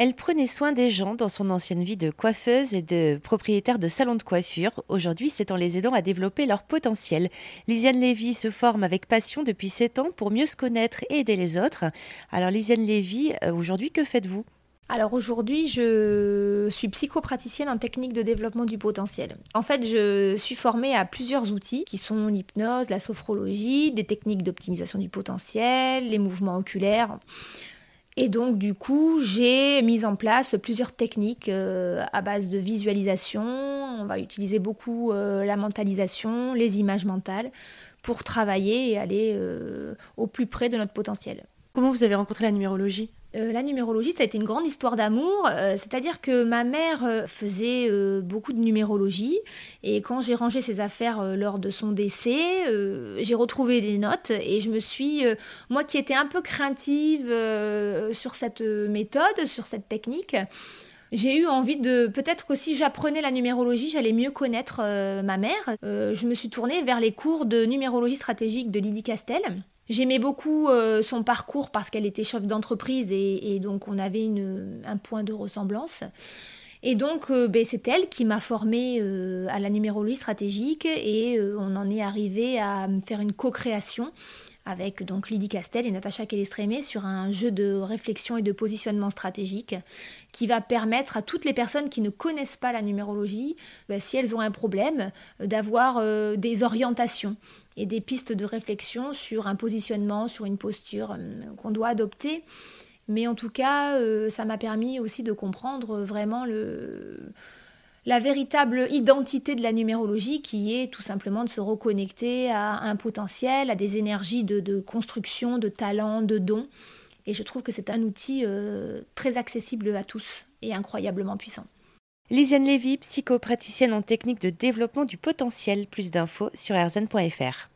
Elle prenait soin des gens dans son ancienne vie de coiffeuse et de propriétaire de salon de coiffure. Aujourd'hui, c'est en les aidant à développer leur potentiel. Lisiane Lévy se forme avec passion depuis 7 ans pour mieux se connaître et aider les autres. Alors Lisiane Lévy, euh, aujourd'hui, que faites-vous? Alors aujourd'hui, je suis psychopraticienne en technique de développement du potentiel. En fait, je suis formée à plusieurs outils qui sont l'hypnose, la sophrologie, des techniques d'optimisation du potentiel, les mouvements oculaires. Et donc, du coup, j'ai mis en place plusieurs techniques euh, à base de visualisation. On va utiliser beaucoup euh, la mentalisation, les images mentales pour travailler et aller euh, au plus près de notre potentiel. Comment vous avez rencontré la numérologie? Euh, la numérologie, ça a été une grande histoire d'amour. Euh, c'est-à-dire que ma mère euh, faisait beaucoup de numérologie. Et quand j'ai rangé ses affaires lors de son décès, j'ai retrouvé des notes. Et je me suis, moi qui étais un peu craintive sur cette méthode, sur cette technique, j'ai eu envie de, peut-être que si j'apprenais la numérologie, j'allais mieux connaître ma mère. je me suis tournée vers les cours de numérologie stratégique de Lydie Castel. J'aimais beaucoup euh, son parcours parce qu'elle était chef d'entreprise et, donc on avait un point de ressemblance. Et donc euh, ben, c'est elle qui m'a formée euh, à la numérologie stratégique et on en est arrivé à faire une co-création avec donc Lydie Castel et Natacha Kelestrémé sur un jeu de réflexion et de positionnement stratégique qui va permettre à toutes les personnes qui ne connaissent pas la numérologie, ben, si elles ont un problème, d'avoir des orientations et des pistes de réflexion sur un positionnement, sur une posture euh, qu'on doit adopter. Mais en tout cas, euh, ça m'a permis aussi de comprendre vraiment le, la véritable identité de la numérologie qui est tout simplement de se reconnecter à un potentiel, à des énergies de, construction, de talent, de dons. Et je trouve que c'est un outil euh, très accessible à tous et incroyablement puissant. Lisiane Lévy, psychopraticienne en technique de développement du potentiel. Plus d'infos sur rzn.fr.